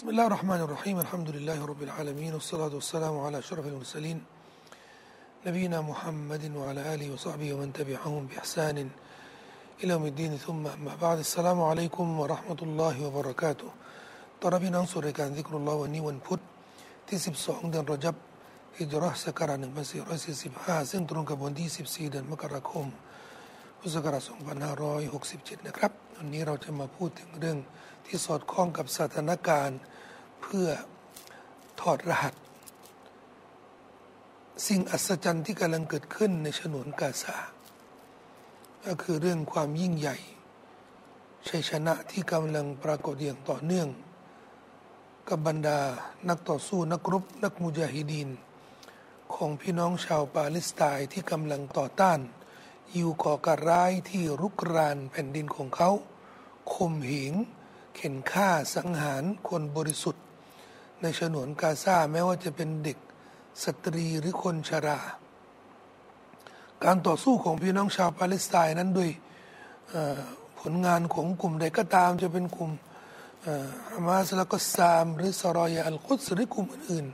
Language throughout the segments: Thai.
بسم الله الرحمن الرحيم الحمد لله رب العالمين والصلاة والسلام على أشرف المرسلين نبينا محمد وعلى آله وصحبه ومن تبعهم بإحسان إلى يوم الدين ثم أما بعد السلام عليكم ورحمة الله وبركاته ตอนรับพี่น้องสู่รายการซิกรุลลอฮ์วันนี้วันพุธที่ 12 เดือนรอจับฮิจรัชศักราช1445 ซึ่งตรงกับวันที่ 14 เดือนมกราคม พุทธศักราช2567 นะครับ วันนี้เราจะมาพูดถึงเรื่องที่สอดคล้องกับสถานการณ์ เพื่อถอดรหัส สิ่งอัศจรรย์ที่กำลังเกิดขึ้นในฉนวนกาซา ก็คือเรื่องความยิ่งใหญ่ ชัยชนะที่กำลังปรากฏอย่างต่อเนื่อง กับบรรดานักต่อสู้นักรบนักมุจาฮิดีน ของพี่น้องชาวปาเลสไตน์ที่กำลังต่อต้าน ยิวก่อการร้ายที่รุกรานแผ่นดินของเขาข่มเหงเข็นฆ่าสังหารคนบริสุทธิ์ ในฉนวนกาซาแม้ว่าจะเป็นเด็กสตรีหรือคนชรา การต่อสู้ของพี่น้องชาวปาเลสไตน์นั้นด้วยผลงานของกลุ่มใดก็ตามจะเป็นกลุ่มฮามาสแล้วก็ซาม หรือซารอยาอัลกุสหรือกลุ่มอื่น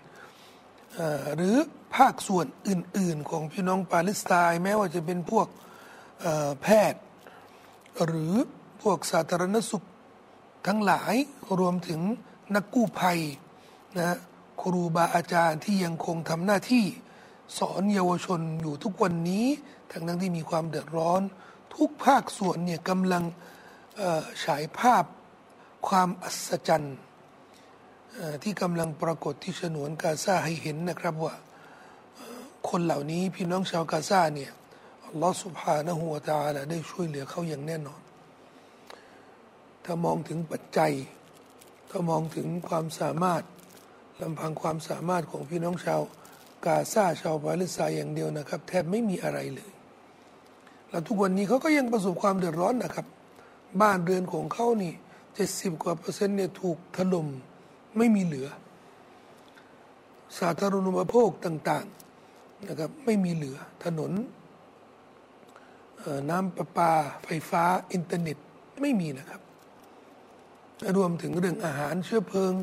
ๆหรือ ภาคส่วนอื่น ๆ ของพี่น้องปาเลสไตน์แม้ว่าจะเป็นพวกแพทย์ หรือพวกสาธารณสุขทั้งหลายรวมถึงนักกู้ภัยนะครูบาอาจารย์ที่ยังคงทำหน้าที่สอนเยาวชนอยู่ทุกวันนี้ทั้งนั้นที่มีความเดือดร้อน ทุกภาคส่วนเนี่ยกำลังฉายภาพความอัศจรรย์ที่กำลังปรากฏที่ฉนวนกาซาให้เห็นนะครับว่า คนเหล่านี้พี่น้องชาวกาซาเนี่ยอัลลอฮฺสุบฮานะฮูวาตาลาได้ช่วยเหลือเขาอย่างแน่นอน ถ้ามองถึงปัจจัย ถ้ามองถึงความสามารถลำพังความสามารถของพี่น้องชาวกาซาชาวปาเลสไตน์อย่างเดียวนะครับ แทบไม่มีอะไรเลยแล้วทุกวันนี้เขาก็ยังประสบความเดือดร้อนนะครับ บ้านเรือนของเขานี่เจ็ดสิบกว่าเปอร์เซ็นต์เนี่ยถูกถล่มไม่มีเหลือ สาธารณูปโภคต่างๆ นะครับไม่มีเหลือถนนน้ำประปา ไฟฟ้าอินเทอร์เน็ตไม่มีนะครับ รวมถึงเรื่องอาหารเชื้อเพลิง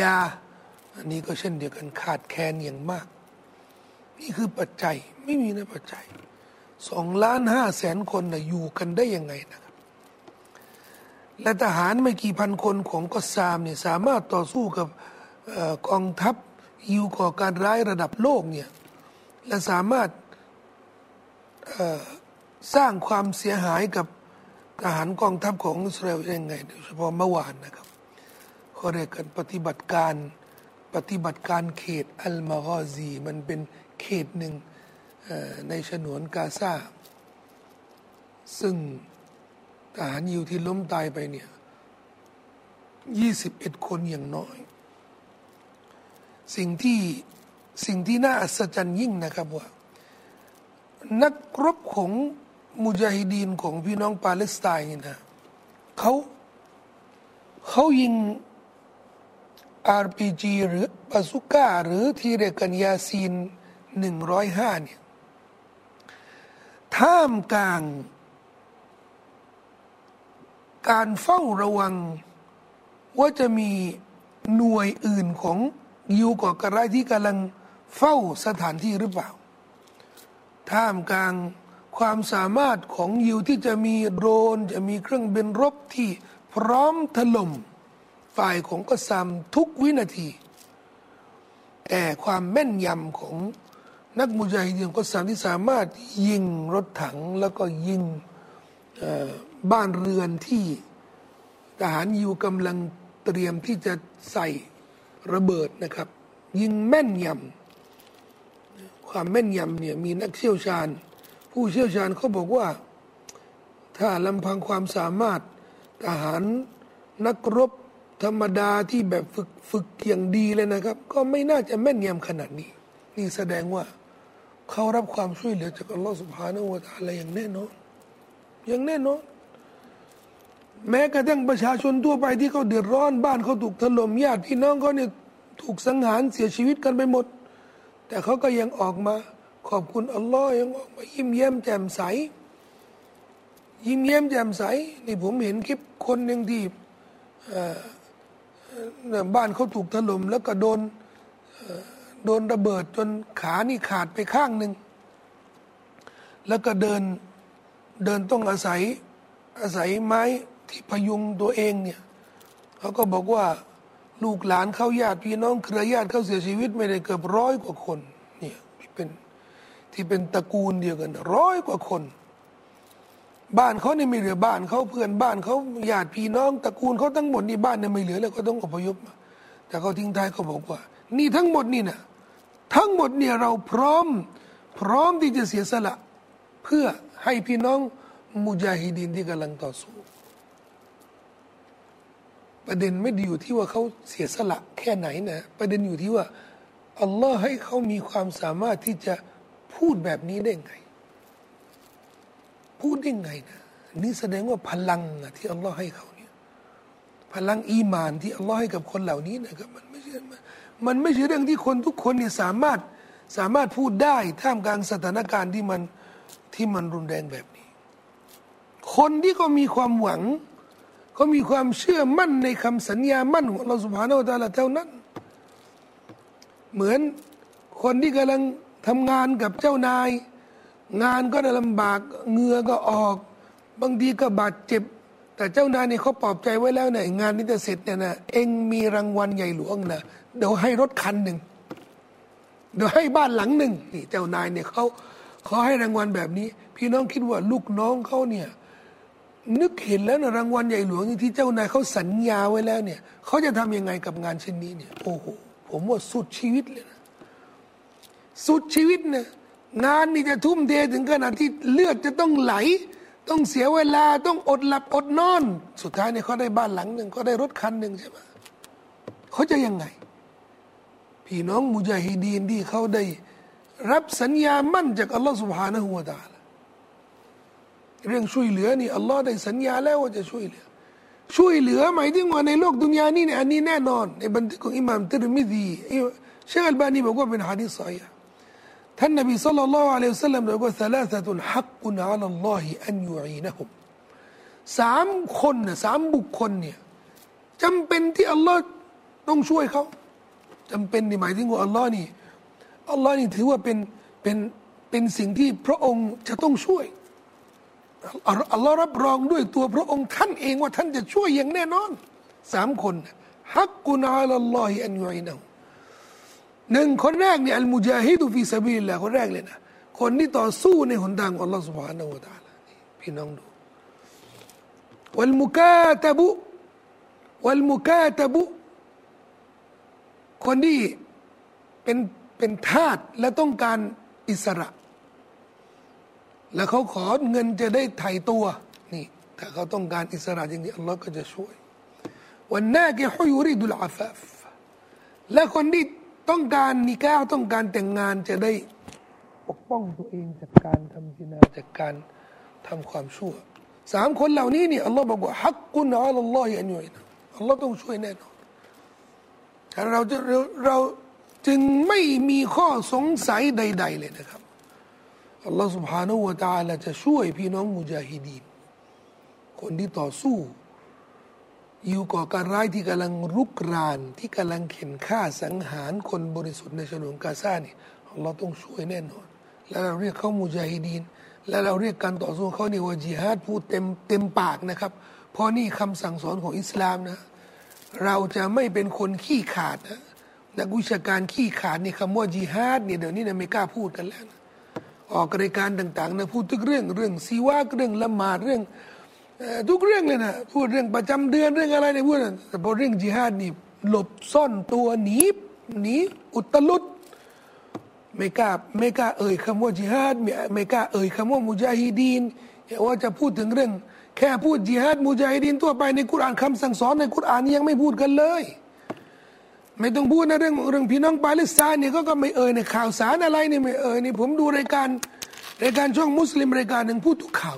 ยา อันนี้ก็เช่นเดียวกันขาดแคลนอย่างมาก นี่คือปัจจัยไม่มีนะปัจจัยสองล้านห้าแสนคนนะอยู่กันได้ยังไงนะครับ และทหารไม่กี่พันคนของกอซามเนี่ยสามารถต่อสู้กับกองทัพยิวก่อการร้ายระดับโลกเนี่ย และสามารถสร้างความเสียหายกับทหารกองทัพของอิสราเอลยังไงโดยเฉพาะเมื่อวานนะครับเขาเรียกกันปฏิบัติการปฏิบัติการเขตอัลมากอซีมันเป็นเขตหนึ่งในฉนวนกาซาซึ่งทหารยิวที่ล้มตายไปเนี่ยยี่สิบเอ็ดคนอย่างน้อย สิ่งที่ สิ่งที่น่าอัศจรรย์ยิ่งนะครับว่า นักรบของมุจาฮิดีนของพี่น้องปาเลสไตน์นี่นะเขาเขายิง RPG หรือบาสุก้า หรือที่เรียกกันยาซีนหนึ่งร้อยห้าเนี่ย ท่ามกลาง การเฝ้าระวัง ว่าจะมีหน่วยอื่นของยูก่อกระไรที่กำลัง เฝ้าสถานที่หรือเปล่า ท่ามกลางความสามารถของยูที่จะมีโดรน จะมีเครื่องบินรบที่พร้อมถล่มฝ่ายของกษัมทุกวินาที แต่ความแม่นยำของนักมุจาฮิดีนกษัมที่สามารถยิงรถถังแล้วก็ยิงบ้านเรือนที่ทหารยูกำลังเตรียมที่จะใส่ระเบิดนะครับ ยิงแม่นยำ ความแม่นยำเนี่ยมีนักเชี่ยวชาญ ผู้เชี่ยวชาญเขาบอกว่า ถ้าลำพังความสามารถทหารนักรบธรรมดาที่แบบฝึกฝึกอย่างดีเลยนะครับ ก็ไม่น่าจะแม่นยำขนาดนี้ นี่แสดงว่าเขารับความช่วยเหลือจากอัลลอฮฺสุบฮานาอูตะอะไรอย่างแน่นอนอย่างแน่นอนแม้กระทั่งประชาชนทั่วไปที่เขาเดือดร้อนบ้านเขาถูกถล่มญาติพี่น้องเขาเนี่ยถูกสังหารเสียชีวิตกันไปหมด แต่เขาก็ยังออกมาขอบคุณอัลลอฮ์ยังออกมายิ้มแย้มแจ่มใส ยิ้มแย้มแจ่มใส นี่ผมเห็นคลิปคนหนึ่งที่บ้านเขาถูกถล่มแล้วก็โดนโดนระเบิดจนขานี่ขาดไปข้างหนึ่ง แล้วก็เดินเดินต้องอาศัยอาศัยไม้ที่พยุงตัวเองเนี่ยเขาก็บอกว่า ลูกหลานเขาญาติพี่น้องเครือญาติเขาเสียชีวิตไม่ได้เกือบร้อยกว่าคนเนี่ยที่เป็นที่เป็นตระกูลเดียวกันร้อยกว่าคน บ้านเขาเนี่ยไม่เหลือบ้านเขาเพื่อนบ้านเขาญาติพี่น้องตระกูลเขาทั้งหมดนี่บ้านเนี่ยไม่เหลือแล้วก็ต้องอพยพมาแต่เขาทิ้งท้ายเขาบอกว่า นี่ทั้งหมดนี่นะทั้งหมดเนี่ยเราพร้อมพร้อมที่จะเสียสละ เพื่อให้พี่น้องมุจาฮิดินที่กำลังต่อสู้ ประเด็นไม่ได้อยู่ที่ว่าเขาเสียสละแค่ไหนนะ ประเด็นอยู่ที่ว่าอัลลอฮ์ให้เขามีความสามารถที่จะพูดแบบนี้ได้ไง พูดได้ไงนะนี่แสดงว่าพลังนะที่อัลลอฮ์ให้เขาเนี่ยพลังอีมานที่อัลลอฮ์ให้กับคนเหล่านี้นะครับมันไม่ใช่มันไม่ใช่เรื่องที่คนทุกคนเนี่ยสามารถสามารถพูดได้ท่ามกลางสถานการณ์ที่มันที่มันรุนแรงแบบนี้ คนที่ก็มีความหวัง เขามีความเชื่อมั่นในคำสัญญามั่นของเราสุภาโนตาละเท่านั้น เหมือนคนที่กำลังทำงานกับเจ้านาย งานก็ลำบากเงือก็ออก บางทีก็บาดเจ็บ แต่เจ้านายเนี่ยเขาปลอบใจไว้แล้วเนี่ยงานนี้จะเสร็จเนี่ยนะเองมีรางวัลใหญ่หลวงนะเดี๋ยวให้รถคันหนึ่งเดี๋ยวให้บ้านหลังหนึ่งนี่เจ้านายเนี่ยเขาเขาให้รางวัลแบบนี้ พี่น้องคิดว่าลูกน้องเขาเนี่ย นึกเห็นแล้วนะรางวัลใหญ่หลวงที่เจ้านายเขาสัญญาไว้แล้วเนี่ยเขาจะทำยังไงกับงานเช่นนี้เนี่ยโอ้โหผมว่าสุดชีวิตเลยนะสุดชีวิตเนี่ยงานนี่จะทุ่มเทถึงขนาดที่เลือดจะต้องไหล ต้องเสียเวลาต้องอดหลับอดนอน สุดท้ายเนี่ยเขาได้บ้านหลังหนึ่งเขาได้รถคันหนึ่งใช่ไหมเขาจะยังไง พี่น้องมุจาฮิดีนที่เขาได้ รับสัญญามั่นจากอัลลอฮฺสุบฮานะฮูวาตาล เรื่องช่วยเหลือนี่อัลลอฮ์ได้สัญญาแล้วว่าจะช่วยเหลือ ช่วยเหลือหมายถึงว่าในโลกดุนยานี้เนี่ยอันนี้แน่นอน ในบันทึกของอิหม่ามติรมิดีเชคอัลบานีบอกว่าเป็นฮะดีษไซท่านนบีสัลลัลลอฮุอะลัยฮิวสัลลัมบอกว่าสลาสตุนฮักกุนอัลลอฮิอันยูอีนะฮุมสามคนน่ะสามบุคคลเนี่ยจำเป็นที่อัลลอฮ์ต้องช่วยเขาจำเป็นนี่หมายถึงว่าอัลลอฮ์นี่อัลลอฮ์นี่ถือว่าเป็นเป็นเป็นสิ่งที่พระองค์จะต้องช่วย อัลลอฮ์รับรองด้วยตัวพระองค์ท่านเองว่าท่านจะช่วยอย่างแน่นอนสามคนฮักกุนาลลอฮิอันยูอินาหนึ่งคนแรกเนี่ยอัลมุจาฮิดูฟีซาบิลละคนแรกเลยนะคนที่ต่อสู้ในหนทางของอัลลอฮ์สุบฮานาอูตาลพี่น้องดูวัลมุกาตบุวัลมุกาตบุคนที่เป็นเป็นทาสและต้องการอิสระ แล้วเขาขอเงินจะได้ไถ่ตัวนี่ถ้าเขาต้องการอิสระจริงๆอัลลอฮ์ก็จะช่วยวันหน้าแกฮุยูริดุลอาฟฟและคนที่ต้องการนิก้าต้องการแต่งงานจะได้ปกป้องตัวเองจากการทำจินาจากการทำความชั่วสามคนเหล่านี้นี่อัลลอฮ์บอกว่าฮักกุนอัลลอฮ์อันยุยนะอัลลอฮ์ต้องช่วยแน่นอนเราจะเราจึงไม่มีข้อสงสัยใด ๆ เลยนะครับ อัลลอฮฺ سبحانه และ تعالى จะช่วยพี่น้องมุจาฮิดีนคนที่ต่อสู้ อยู่ก่อการร้ายที่กำลังรุกราน ที่กำลังเข็นฆ่าสังหารคนบริสุทธิ์ในฉนวนกาซานี่อัลลอฮ์ต้องช่วยแน่นอน แล้วเราเรียกเขามุจาฮิดีน และเราเรียกการต่อสู้เขาเนี่ว่าจิฮาดพูดเต็มเต็มปากนะครับเพราะนี่คำสั่งสอนของอิสลามนะ เราจะไม่เป็นคนขี้ขาดนะนักวิชาการขี้ขาดนี่คำว่าจิฮาดเนี่ยเดี๋ยวนี้นะไม่กล้าพูดกันแล้วนะ ออกรายการต่างๆนะพูดทุกเรื่องเรื่องสีวาเรื่องละหมาดเรื่องทุกเรื่องเลยนะพูดเรื่องประจำเดือนเรื่องอะไรเนี่ยพูดแต่พอเรื่องจิฮาดนี่หลบซ่อนตัวหนีหนีอุตลุดไม่กล้าไม่กล้าเอ่ยคำว่าจิฮาดไม่กล้าเอ่ยคำว่ามุจาฮิดีนว่าจะพูดถึงเรื่อง แค่พูดจิฮาดมุจาฮิดีนทั่วไปในกุรอานคำสั่งสอนในกุรอานยังไม่พูดกันเลย ไม่ต้องพูดนะเรื่องเรื่องพี่น้องปาเลสไตน์เนี่ยก็ก็ไม่เอ่ยในข่าวสารอะไรนี่ไม่เอ่ยนี่ผมดูรายการรายการช่องมุสลิมรายการหนึ่งพูดทุกข่าว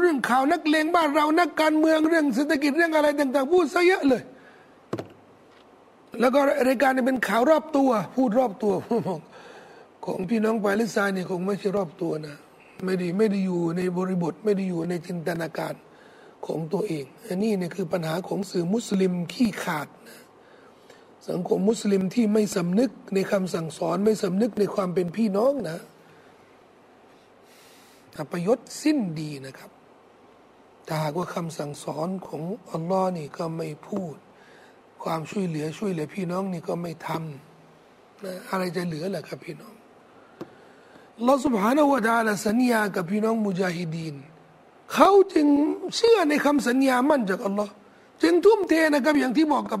เรื่องข่าวนักเลงบ้านเรานักการเมืองเรื่องเศรษฐกิจเรื่องอะไรต่างๆพูดซะเยอะเลย แล้วก็รายการนี้เป็นข่าวรอบตัว พูดรอบตัวผมของพี่น้องปาเลสไตน์เนี่ยคงไม่ใช่รอบตัวนะไม่ได้ไม่ได้อยู่ในบริบทไม่ได้อยู่ในจินตนาการของตัวเองอันนี้เนี่ยคือปัญหาของสื่อมุสลิมขี้ขาดนะ สังคมมุสลิมที่ไม่สำนึกในคำสั่งสอนไม่สำนึกในความเป็นพี่น้องนะอัปยศสิ้นดีนะครับถ้าหากว่าคำสั่งสอนของอัลลอฮ์นี่ก็ไม่พูด ความช่วยเหลือช่วยเหลือพี่น้องนี่ก็ไม่ทำนะอะไรจะเหลือล่ะครับพี่น้องลอสุบฮานาวะดาลสัญญากับพี่น้องมุจาฮิดีนเขาจึงเชื่อในคำสัญญามั่นจากอัลลอฮ์จึงทุ่มเทนะครับอย่างที่บอกกับ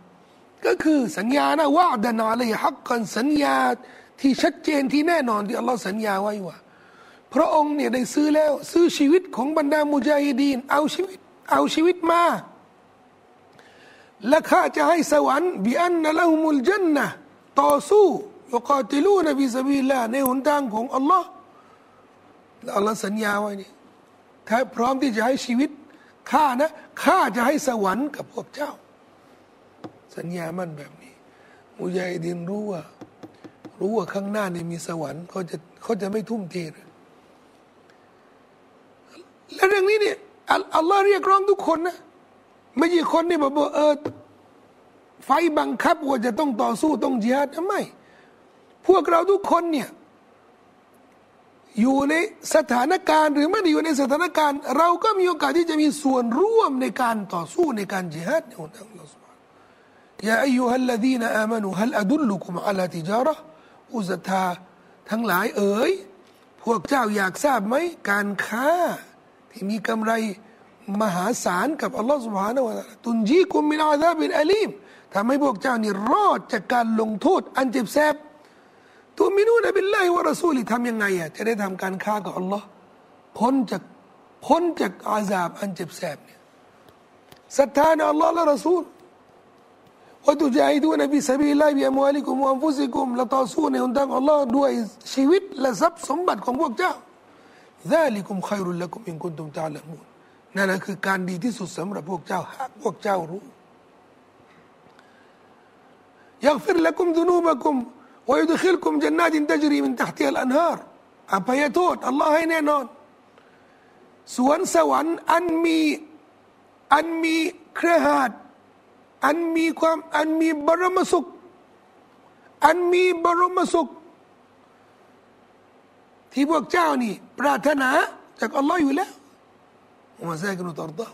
ก็คือสัญญานะว่าดานาเลยฮักกันสัญญาที่ชัดเจนที่แน่นอนที่อัลลอฮ์สัญญาไว้ว่า พระองค์เนี่ยได้ซื้อแล้ว ซื้อชีวิตของบรรดามุจาฮิดีนเอาชีวิต เอาชีวิตมา และข้าจะให้สวรรค์บิอันนะละหุมุลจันนะต่อสู้ยกติลูนบิสบิลลาในหนทางของอัลลอฮ์อัลลอฮ์สัญญาไว้นี่ถ้าพร้อมที่จะให้ชีวิตข้านะข้าจะให้สวรรค์กับพวกเจ้า สัญญามั่นแบบนี้ มุจาฮิดินรู้ว่า รู้ว่าข้างหน้านี่มีสวรรค์เขาจะเขาจะไม่ทุ่มเทและเรื่องนี้เนี่ยอัลลอฮ์เรียกร้องทุกคนนะไม่ใช่คนนี่บอกเออไฟบังคับว่าจะต้องต่อสู้ต้องจิฮาดไม่ พวกเราทุกคนเนี่ยอยู่ในสถานการณ์หรือไม่ได้อยู่ในสถานการณ์ เราก็มีโอกาสที่จะมีส่วนร่วมในการต่อสู้ในการจิฮัดในหนทาง ยาอายุฮัลลดีนอามานุฮัลอดุลลุคุมอัลาติจาระอุสธาทั้งหลายเอ๋ย พวกเจ้าอยากทราบไหมการค้า ที่มีกำไรมหาศาลกับอัลลอฮฺสุบฮานาวะตุนจีกุมมินอาซาบินอัลีมทำให้พวกเจ้านี่รอดจากการลงโทษอันเจ็บแสบตัวมินูนบิลลวะรอซูลิทำยังไงอะจะได้ทำการค้ากับอัลลอฮ์พ้นจากพ้นจากอาซาบอันเจ็บแสบเนี่ยศรัทธาในอัลลอฮ์และรอซูล ว่าตุจาฮิดูนบีสบีลาบิอัมวาลิกุมอัมฟุซิกุมและต่อสู้ในหนทางอัลลอฮ์ด้วยชีวิตและทรัพย์สมบัติของพวกเจ้า ذلكم خير لكم إن كنتم تعلمون นั่นแหละคือการดีที่สุดสำหรับพวกเจ้าหากพวกเจ้ารู้ يغفر لكم ذنوبكم ويدخلكم جنات تجري من تحتها الأنهار อภัยโทษอัลลอฮ์ให้แน่นอนสวนสวรรค์อันมีอันมีเครือข่าย อันมีความอันมีบรมสุข อันมีบรมสุข ที่พวกเจ้านี่ ปรารถนาจากอัลลอฮ์อยู่แล้วمساكن ترضى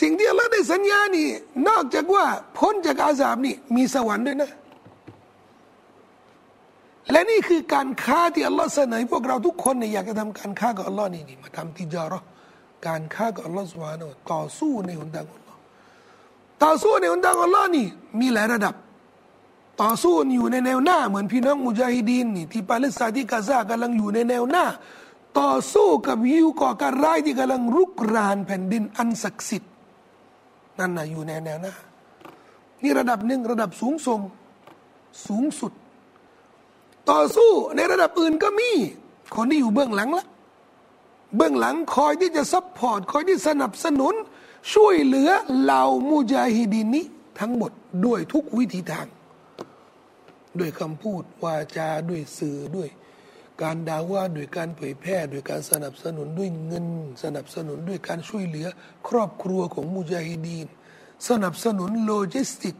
สิ่งที่อัลลอฮ์ได้สัญญานี่ นอกจากว่าพ้นจากอาสาบนี่ มีสวรรค์ด้วยนะ และนี่คือการค้าที่อัลลอฮ์เสนอพวกเราทุกคนเนี่ยอยากจะทำการค้ากับอัลลอฮ์นี่นี่มาทำติจาระการค้ากับอัลลอฮ์สุบฮานะต่อสู้ในหนทางอัลลอฮ์ ต่อสู้ในหนทางอัลลอฮ์นี่ มีหลายระดับ ต่อสู้อยู่ในแนวหน้า เหมือนพี่น้องมุจาฮิดีนนี่ที่ปาเลสไตน์ที่กาซากำลังอยู่ในแนวหน้า ต่อสู้กับยิวก่อการร้ายที่กำลังรุกรานแผ่นดินอันศักดิ์สิทธิ์นั่นน่ะอยู่ในแนวหน้า นี่ระดับหนึ่งระดับสูงส่งสูงสุด ต่อสู้ในระดับอื่นก็มี คนที่อยู่เบื้องหลังละเบื้องหลังคอยที่จะ support คอยที่สนับสนุน ช่วยเหลือเหล่ามุจาฮิดินนี้ทั้งหมดด้วยทุกวิธีทาง ด้วยคำพูดวาจาด้วยสื่อด้วย การด่าว่าด้วยการเผยแพร่ด้วยการสนับสนุนด้วยเงิน สนับสนุนด้วยการช่วยเหลือ ครอบครัวของมุจาฮิดีน สนับสนุนโลจิสติก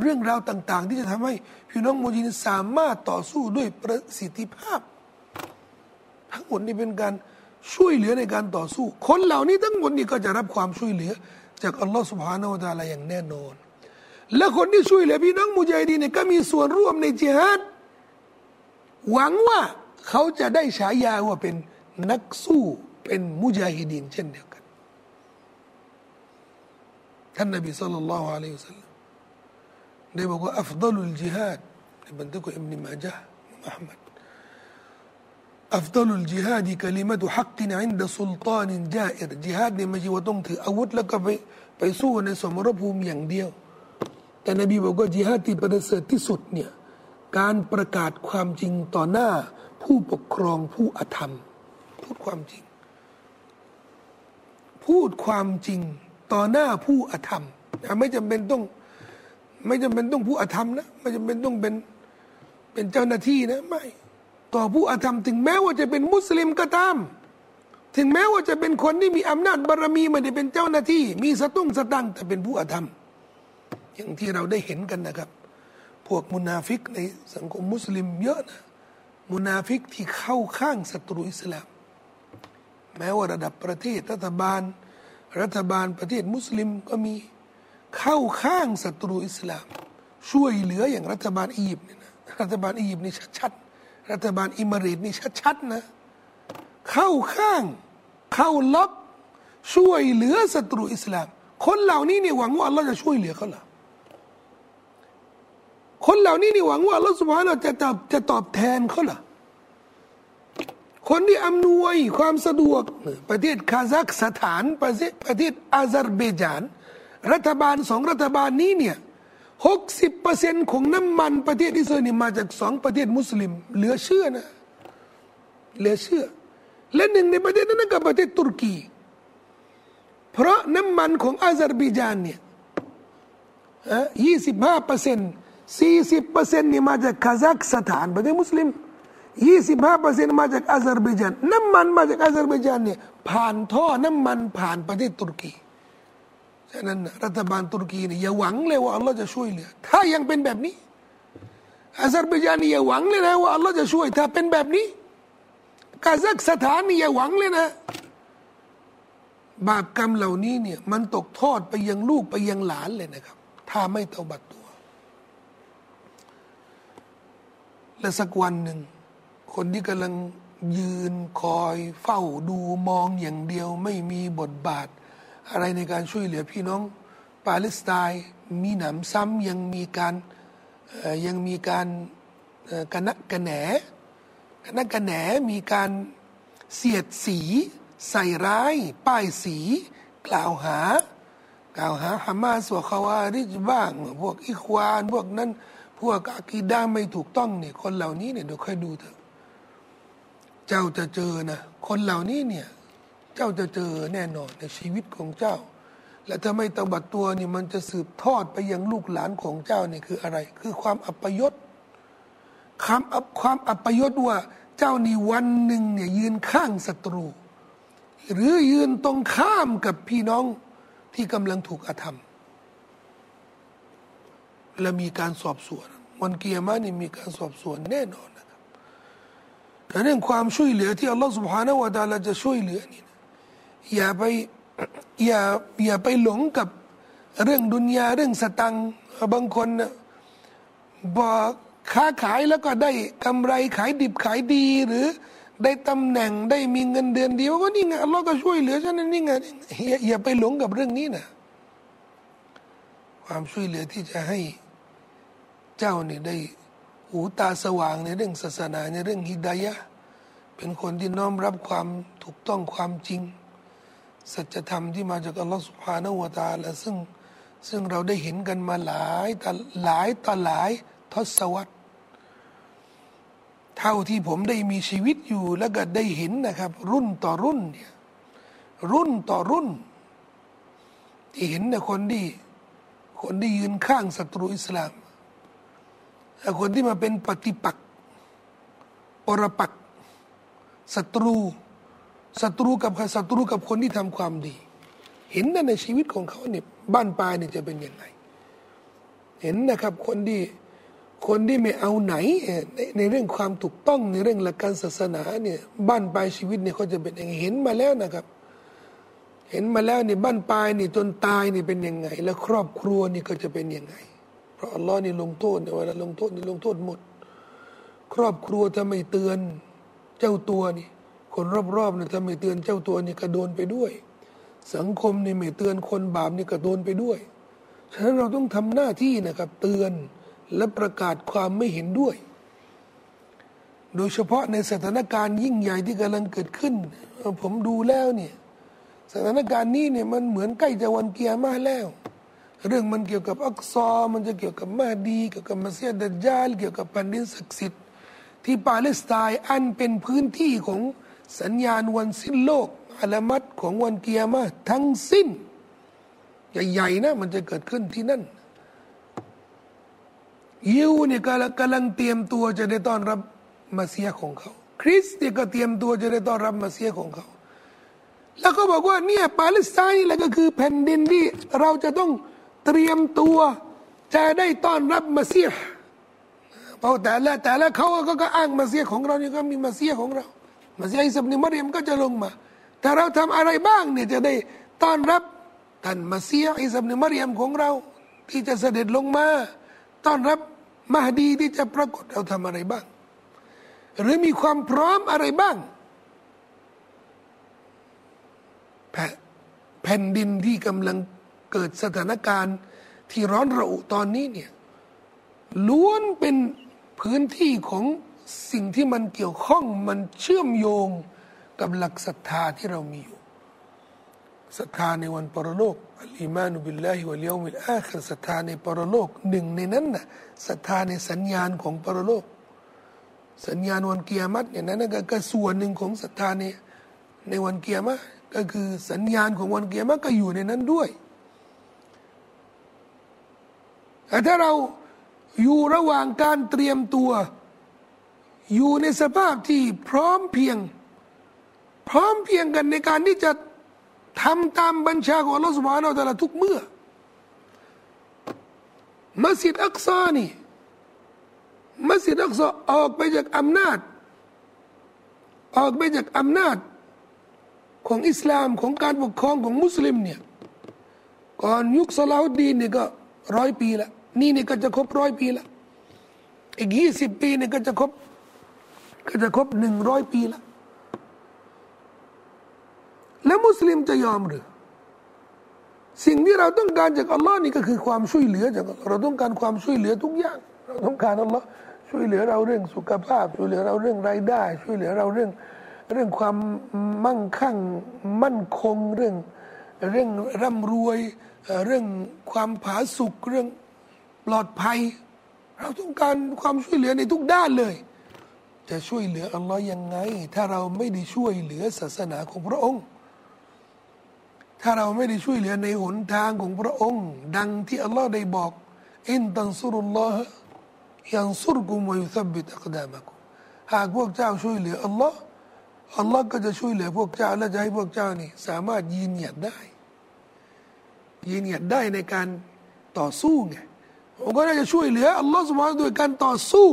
เรื่องราวต่าง ๆ ที่จะทำให้พี่น้องมุจินสามารถต่อสู้ด้วยประสิทธิภาพ ทั้งหมดนี้เป็นการ ช่วยเหลือในการต่อสู้ คนเหล่านี้ทั้งหมดนี้ก็จะรับความช่วยเหลือ จากอัลลอฮฺสุบฮานาอัลลอฮอย่างแน่นอน และคนที่ช่วยเหลือพี่น้องมุจาฮิดีนเนี่ยก็มีส่วนร่วมในจิฮัดหวังว่าเขาจะได้ฉายาว่าเป็นนักสู้เป็นมุจาฮิดีนเช่นเดียวกัน ท่านนบีصلى الله عليه وسلمได้บอกว่าأفضل الجهادในบันทึกอิบนิมาจาห์มุฮัมมัด أفضل الجهاد كلمة حق عند سلطان جائر จิฮาดเนี่ยไม่ใช่ว่าต้องถืออาวุธแล้วก็ไปไปสู้ในสมรภูมิอย่างเดียว แต่นบีบอกว่าจิฮาดที่ประเสริฐที่สุดเนี่ยการประกาศความจริงต่อหน้าผู้ปกครองผู้อธรรม พูดความจริง พูดความจริงต่อหน้าผู้อธรรม ไม่จำเป็นต้อง ไม่จำเป็นต้องผู้อธรรมนะ ไม่จำเป็นต้องเป็นเป็นเจ้าหน้าที่นะไม่ ต่อผู้อาธรรมถึงแม้ว่าจะเป็นมุสลิมก็ตาม ถึงแม้ว่าจะเป็นคนที่มีอำนาจบารมีไม่ได้เป็นเจ้าหน้าที่ มีสตุ้งสตังแต่เป็นผู้อาธรรม อย่างที่เราได้เห็นกันนะครับ พวกมุนาฟิกในสังคมมุสลิมเยอะนะมุนาฟิกที่เข้าข้างศัตรูอิสลาม แม้ว่าระดับประเทศรัฐบาล รัฐบาลประเทศมุสลิมก็มีเข้าข้างศัตรูอิสลาม ช่วยเหลืออย่างรัฐบาลอียิปต์เนี่ยนะรัฐบาลอียิปต์นี่ชัดๆ รัฐบาลอิมเรตนี่ชัดๆนะ เข้าข้าง เข้าล็อก ช่วยเหลือศัตรูอิสลาม คนเหล่านี้เนี่ยหวังว่าอัลลอฮ์จะช่วยเหลือเขาหรอคนเหล่านี้นี่หวังว่าอัลลอฮ์สุบฮานาจะตอบจะตอบแทนเขาหรอคนที่อำนวยความสะดวก ประเทศคาซัคสถานประเทศประเทศอาซาร์เบจาน รัฐบาลสองรัฐบาลนี้เนี่ย หกสิบเปอร์เซ็นต์ของน้ำมันประเทศอิสราเอลมาจากสองประเทศมุสลิม เหลือเชื่อนะ เหลือเชื่อ และหนึ่งในประเทศนั้นก็ประเทศตุรกี เพราะน้ำมันของอาซาร์บิจานเนี่ยยี่สิบห้าเปอร์เซ็นต์สี่สิบเปอร์เซ็นต์นี่มาจากคาซัคสถานประเทศมุสลิมยี่สิบห้าเปอร์เซ็นต์มาจากอาซาร์บิจานน้ำมันมาจากอาซาร์บิจานเนี่ยผ่านท่อน้ำมันผ่านประเทศตุรกี ฉะนั้นรัฐบาลตุรกีเนี่ยอย่าหวังเลยว่าอัลลอฮ์จะช่วยเหลือ ถ้ายังเป็นแบบนี้ อาซาร์บายานนี่อย่าหวังเลยนะว่าอัลลอฮ์จะช่วย ถ้าเป็นแบบนี้กาซัคสถานนี่อย่าหวังเลยนะ บาปกรรมเหล่านี้เนี่ย มันตกทอดไปยังลูกไปยังหลานเลยนะครับ ถ้าไม่เตาบัดตัว และสักวันหนึ่ง คนที่กำลังยืนคอยเฝ้าดูมองอย่างเดียว ไม่มีบทบาท อะไรในการช่วยเหลือพี่น้องปาเลสไตน์มีหนำซ้ำยังมีการยังมีการกระนักกระแหนกระนักกระแหนมีการเสียดสี ใส่ร้าย ป้ายสี กล่าวหา กล่าวหาฮามาสวคาวาริจบ้าง พวกอิควาน พวกนั้น พวกอากีด้าไม่ถูกต้องเนี่ยคนเหล่านี้เนี่ยเดี๋ยวค่อยดูเถอะ เจ้าจะเจอนะ คนเหล่านี้เนี่ย เจ้าจะเจอแน่นอนในชีวิตของเจ้า และถ้าไม่ตบัดตัวนี่มันจะสืบทอดไปยังลูกหลานของเจ้านี่คืออะไร คือความอัปยศคำอับความอัปยศว่าเจ้านี่วันหนึ่งเนี่ยยืนข้างศัตรู หรือยืนตรงข้ามกับพี่น้องที่กำลังถูกอาธรรม และมีการสอบสวนวันเกียร์มานี่มีการสอบสวนแน่นอนนะครับแต่เรื่องความช่วยเหลือที่อัลลอฮฺสุบฮานาวะตาลาจะช่วยเหลือนี่ อย่าไปอย่าอย่าไปหลงกับเรื่องดุนยาเรื่องสตังบางคนบอกค้าขายแล้วก็ได้กำไรขายดิบขายดีหรือได้ตำแหน่งได้มีเงินเดือนเดียวก็นี่ไงเราก็ช่วยเหลือฉันนี่ไงอย่าอย่าไปหลงกับเรื่องนี้นะความช่วยเหลือที่จะให้เจ้านี่ได้หูตาสว่างในเรื่องศาสนาในเรื่องฮิดายะเป็นคนที่น้อมรับความถูกต้องความจริง สัจธรรมที่มาจากอัลลอฮฺสุบฮานาวตาและซึ่งซึ่งเราได้เห็นกันมาหลายต่หลายต่หลายทศวรรษเท่าที่ผมได้มีชีวิตอยู่แล้วก็ได้เห็นนะครับ รุ่นต่อรุ่นเนี่ยรุ่นต่อรุ่น ที่เห็นนะคนที่คนที่ยืนข้างศัตรูอิสลามคนที่มาเป็นปฏิปักษ์ปรปักษ์ศัตรู ศัตรูกับศัตรูกับคนที่ทำความดี เห็นในชีวิตของเขาเนี่ยบ้านปลายเนี่ยจะเป็นยังไง เห็นนะครับคนที่คนที่ไม่เอาไหนในในเรื่องความถูกต้องในเรื่องหลักการศาสนาเนี่ยบ้านปลายชีวิตเนี่ยเขาจะเป็นยังไงเห็นมาแล้วนะครับ เห็นมาแล้วเนี่ยบ้านปลายเนี่ยจนตายเนี่ยเป็นยังไง แล้วครอบครัวนี่ก็จะเป็นยังไง เพราะอัลลอฮ์นี่ลงโทษเนี่ยเวลาลงโทษนี่ลงโทษหมด ครอบครัวถ้าไม่เตือนเจ้าตัวนี่ คนรอบๆเนี่ยถ้าไม่เตือนเจ้าตัวนี่ก็โดนไปด้วย สังคมนี่ไม่เตือนคนบาปนี่ก็โดนไปด้วย ฉะนั้นเราต้องทำหน้าที่นะครับ เตือนและประกาศความไม่เห็นด้วย โดยเฉพาะในสถานการณ์ยิ่งใหญ่ที่กำลังเกิดขึ้น ผมดูแล้วเนี่ยสถานการณ์นี้เนี่ยมันเหมือนใกล้จะวันเกียร์มาแล้ว เรื่องมันเกี่ยวกับอักซอ มันจะเกี่ยวกับมาดี เกี่ยวกับมัสยิดดัจจาลเกี่ยวกับแผ่นดินศักดิ์สิทธิ์ที่ปาเลสไตน์อันเป็นพื้นที่ของ สัญญาณวันสิ้นโลกอาลามัดของวันเกียร์มาทั้งสิ้น ใหญ่ๆนะมันจะเกิดขึ้นที่นั่น ยิวเนี่ยกำลังเตรียมตัวจะได้ต้อนรับมาเซียของเขา คริสเนี่ยก็เตรียมตัวจะได้ต้อนรับมาเซียของเขา แล้วก็บอกว่าเนี่ยปาเลสไตน์นี่แหละก็คือแผ่นดินที่เราจะต้องเตรียมตัวจะได้ต้อนรับมาเซียเพราะแต่ละแต่ละเขาก็ก็อ้างมาเซียของเรานี่ก็มีมาเซียของเรา มาเซียอิสบินมารยมก็จะลงมา แต่เราทำอะไรบ้างเนี่ยจะได้ต้อนรับท่านมาเซียอิสบินมารยมของเรา ที่จะเสด็จลงมา ต้อนรับมหดีที่จะปรากฏเราทำอะไรบ้าง หรือมีความพร้อมอะไรบ้างแผ่นดินที่กำลังเกิดสถานการณ์ที่ร้อนระอุตอนนี้เนี่ยล้วนเป็นพื้นที่ของ สิ่งที่มันเกี่ยวข้องมันเชื่อมโยงกับหลักศรัทธาที่เรามีอยู่ศรัทธาในวันปรโลกอัลอิมานุบิลลาฮิวะเลียวมิลอาคือศรัทธาในปรโลกหนึ่งในนั้นน่ะศรัทธาในสัญญาณของปรโลก สัญญาณวันเกียรติเนี่ยนั่นก็ส่วนหนึ่งของศรัทธาในในวันเกียรติก็คือสัญญาณของวันเกียรติก็อยู่ในนั้นด้วยแต่ถ้าเราอยู่ระหว่างการเตรียมตัว อยู่ในสภาพที่พร้อมเพียง พร้อมเพียงกันในการที่จะทำตามบัญชาของอัลลอฮฺสุบฮานาอัลลอฮทุกเมื่อ มัสยิดอักซานี่มัสยิดอักซาออกไปจากอำนาจ ออกไปจากอำนาจของอิสลามของการปกครองของมุสลิมเนี่ยก่อนยุคสลาวุดดีนเนี่ยก็ร้อยปีละนี่เนี่ยก็จะครบร้อยปีละอีกยี่สิบปีเนี่ยก็จะครบ ก็จะครบหนึ่งร้อยปีและแล้วมุสลิมจะยอมหรือ สิ่งที่เราต้องการจากอัลลอฮ์นี่ก็คือความช่วยเหลือจากเราต้องการความช่วยเหลือทุกอย่าง เราต้องการอัลลอฮ์ช่วยเหลือเราเรื่องสุขภาพ ช่วยเหลือเราเรื่องรายได้ ช่วยเหลือเราเรื่องเรื่องความมั่งคั่งมั่นคงเรื่องเรื่องร่ำรวย เรื่องความผาสุกเรื่องปลอดภัย เราต้องการความช่วยเหลือในทุกด้านเลย จะช่วยเหลืออัลลอฮ์ยังไง ถ้าเราไม่ได้ช่วยเหลือศาสนาของพระองค์ ถ้าเราไม่ได้ช่วยเหลือในหนทางของพระองค์ ดังที่อัลลอฮ์ได้บอกอินตันซุรุลลอฮ์ยังซุรกุมวยุซับบิตอักดามะกุหากพวกเจ้าช่วยเหลืออัลลอฮ์อัลลอฮ์ก็จะช่วยเหลือพวกเจ้าและจะให้พวกเจ้านี่ สามารถยืนหยัดได้ ยืนหยัดได้ในการต่อสู้ไงผมก็น่าจะช่วยเหลืออัลลอฮฺสุบฮานด้วยการต่อสู้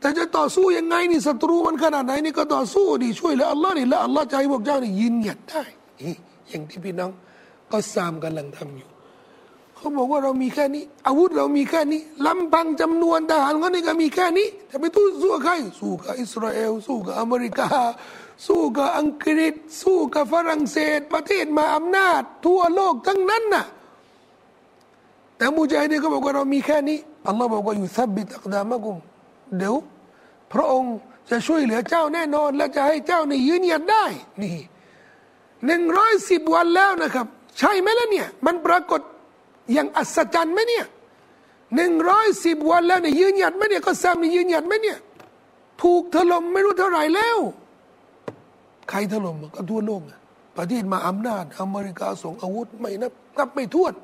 แต่จะต่อสู้ยังไงนี่ศัตรูมันขนาดไหนนี่ก็ต่อสู้ดีช่วยเหลืออัลลอฮ์นี่แล้วอัลลอฮ์จะให้พวกเจ้านี่ยืนหยัดได้อย่างที่พี่น้องก็สามกำลังทำอยู่เขาบอกว่าเรามีแค่นี้ อาวุธเรามีแค่นี้ลำพังจำนวนทหารเขานี่ก็มีแค่นี้จะไปตู้สู้ใครสู้กับอิสราเอลสู้กับอเมริกา สู้กับอังกฤษ สู้กับฝรั่งเศส ประเทศมาอำนาจ ทั่วโลกทั้งนั้นน่ะแต่มุจาฮิดีก็บอกว่าเรามีแค่นี้อัลลอฮ์บอกว่าอยู่ซับบิตักดามะกุม เดี๋ยว พระองค์จะช่วยเหลือเจ้าแน่นอน และจะให้เจ้านี่ยืนหยัดได้ นี่หนึ่งร้อยสิบวันแล้วนะครับ ใช่ไหมล่ะเนี่ย มันปรากฏอย่างอัศจรรย์ไหมเนี่ยหนึ่งร้อยสิบวันแล้วเนี่ยยืนหยัดไหมเนี่ยก็แซ้ำนี่ยืนหยัดไหมเนี่ย ถูกถล่มไม่รู้เท่าไหร่แล้ว ใครถล่มก็ทั่วโลกประเทศมาอำนาจ อเมริกาส่งอาวุธไม่นับนับไม่ถ้วน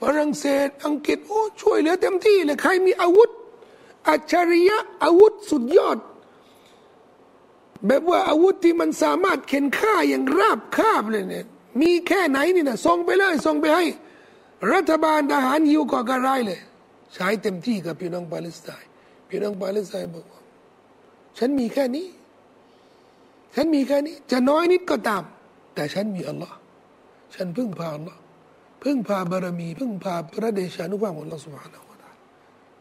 ฝรั่งเศสอังกฤษโอ้ช่วยเหลือเต็มที่เลยใครมีอาวุธ อัจฉริยะอาวุธสุดยอด แบบว่าอาวุธที่มันสามารถเข็นฆ่าอย่างราบคาบเลยเนี่ยมีแค่ไหนนี่นะส่งไปเลยส่งไปให้ รัฐบาลทหารยิวก่อการร้ายเลย ใช้เต็มที่กับพี่น้องปาเลสไตน์พี่น้องปาเลสไตน์บอกว่าฉันมีแค่นี้ ฉันมีแค่นี้ จะน้อยนิดก็ตาม แต่ฉันมีอัลลอฮ์ฉันพึ่งพาอัลลอฮ์พึ่งพาบารมี พึ่งพาพระเดชานุภาพของอัลลอฮฺสุบฮานาวะตา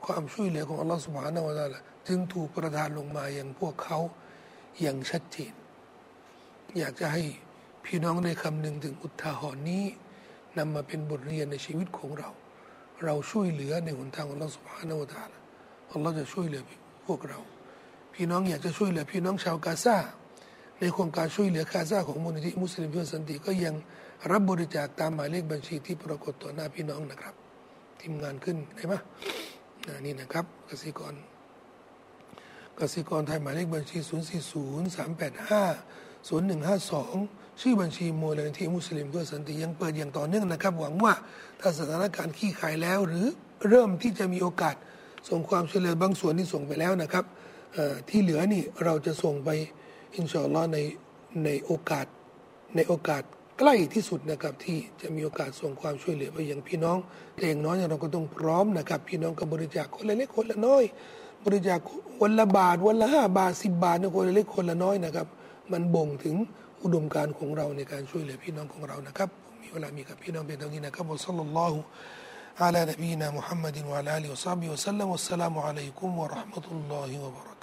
ความช่วยเหลือของอัลลอฮฺสุบฮานาวะตาลจึงถูกประทานลงมาอย่างพวกเขาอย่างชัดเจน อยากจะให้พี่น้องได้คำหนึ่งถึงอุทาหรณ์นี้นำมาเป็นบทเรียนในชีวิตของเรา เราช่วยเหลือในหนทางของอัลลอฮฺสุบฮานาวะตาลอัลลอฮฺจะช่วยเหลือพวกเรา พี่น้องอยากจะช่วยเหลือพี่น้องชาวกาซาในโครงการช่วยเหลือคาซาของมูลนิธิมุสลิมเพื่อสันติก็ยังรับบริจาคตามหมายเลขบัญชีที่ปรากฏต่อหน้าพี่น้องนะครับ ทีมงานขึ้นได้ไหม นี่นะครับกสิกรกสิกรไทยหมายเลขบัญชี 0 4 0 3 8 5 0 1 5 2 ชื่อบัญชีมูลนิธิมุสลิมเพื่อสันติยังเปิดอย่างต่อเนื่องนะครับ หวังว่าถ้าสถานการณ์ขี้ขายแล้ว หรือเริ่มที่จะมีโอกาสส่งความช่วยเหลือบางส่วนที่ส่งไปแล้วนะครับที่เหลือนี่เราจะส่งไปอินชาอัลลอฮ์ในในโอกาสในโอกาส ใกล้ที่สุดนะครับที่จะมีโอกาสส่งความช่วยเหลือไปยังพี่น้องแต่อย่างน้อยเราก็ต้องพร้อมนะครับ พี่น้องก็บริจาคคนละเล็กคนละน้อย บริจาควันละบาทวันละห้าบาทสิบบาทนะคนละเล็กคนละน้อยนะครับ มันบ่งถึงอุดมการของเราในการช่วยเหลือพี่น้องของเรานะครับมีเวลามีกับพี่น้องเป็นเท่านี้นะครับอัลลอฮฺ على نبينا محمد وعلى آله وصحبه وسلم والسلام عليكم ورحمة الله وبركاته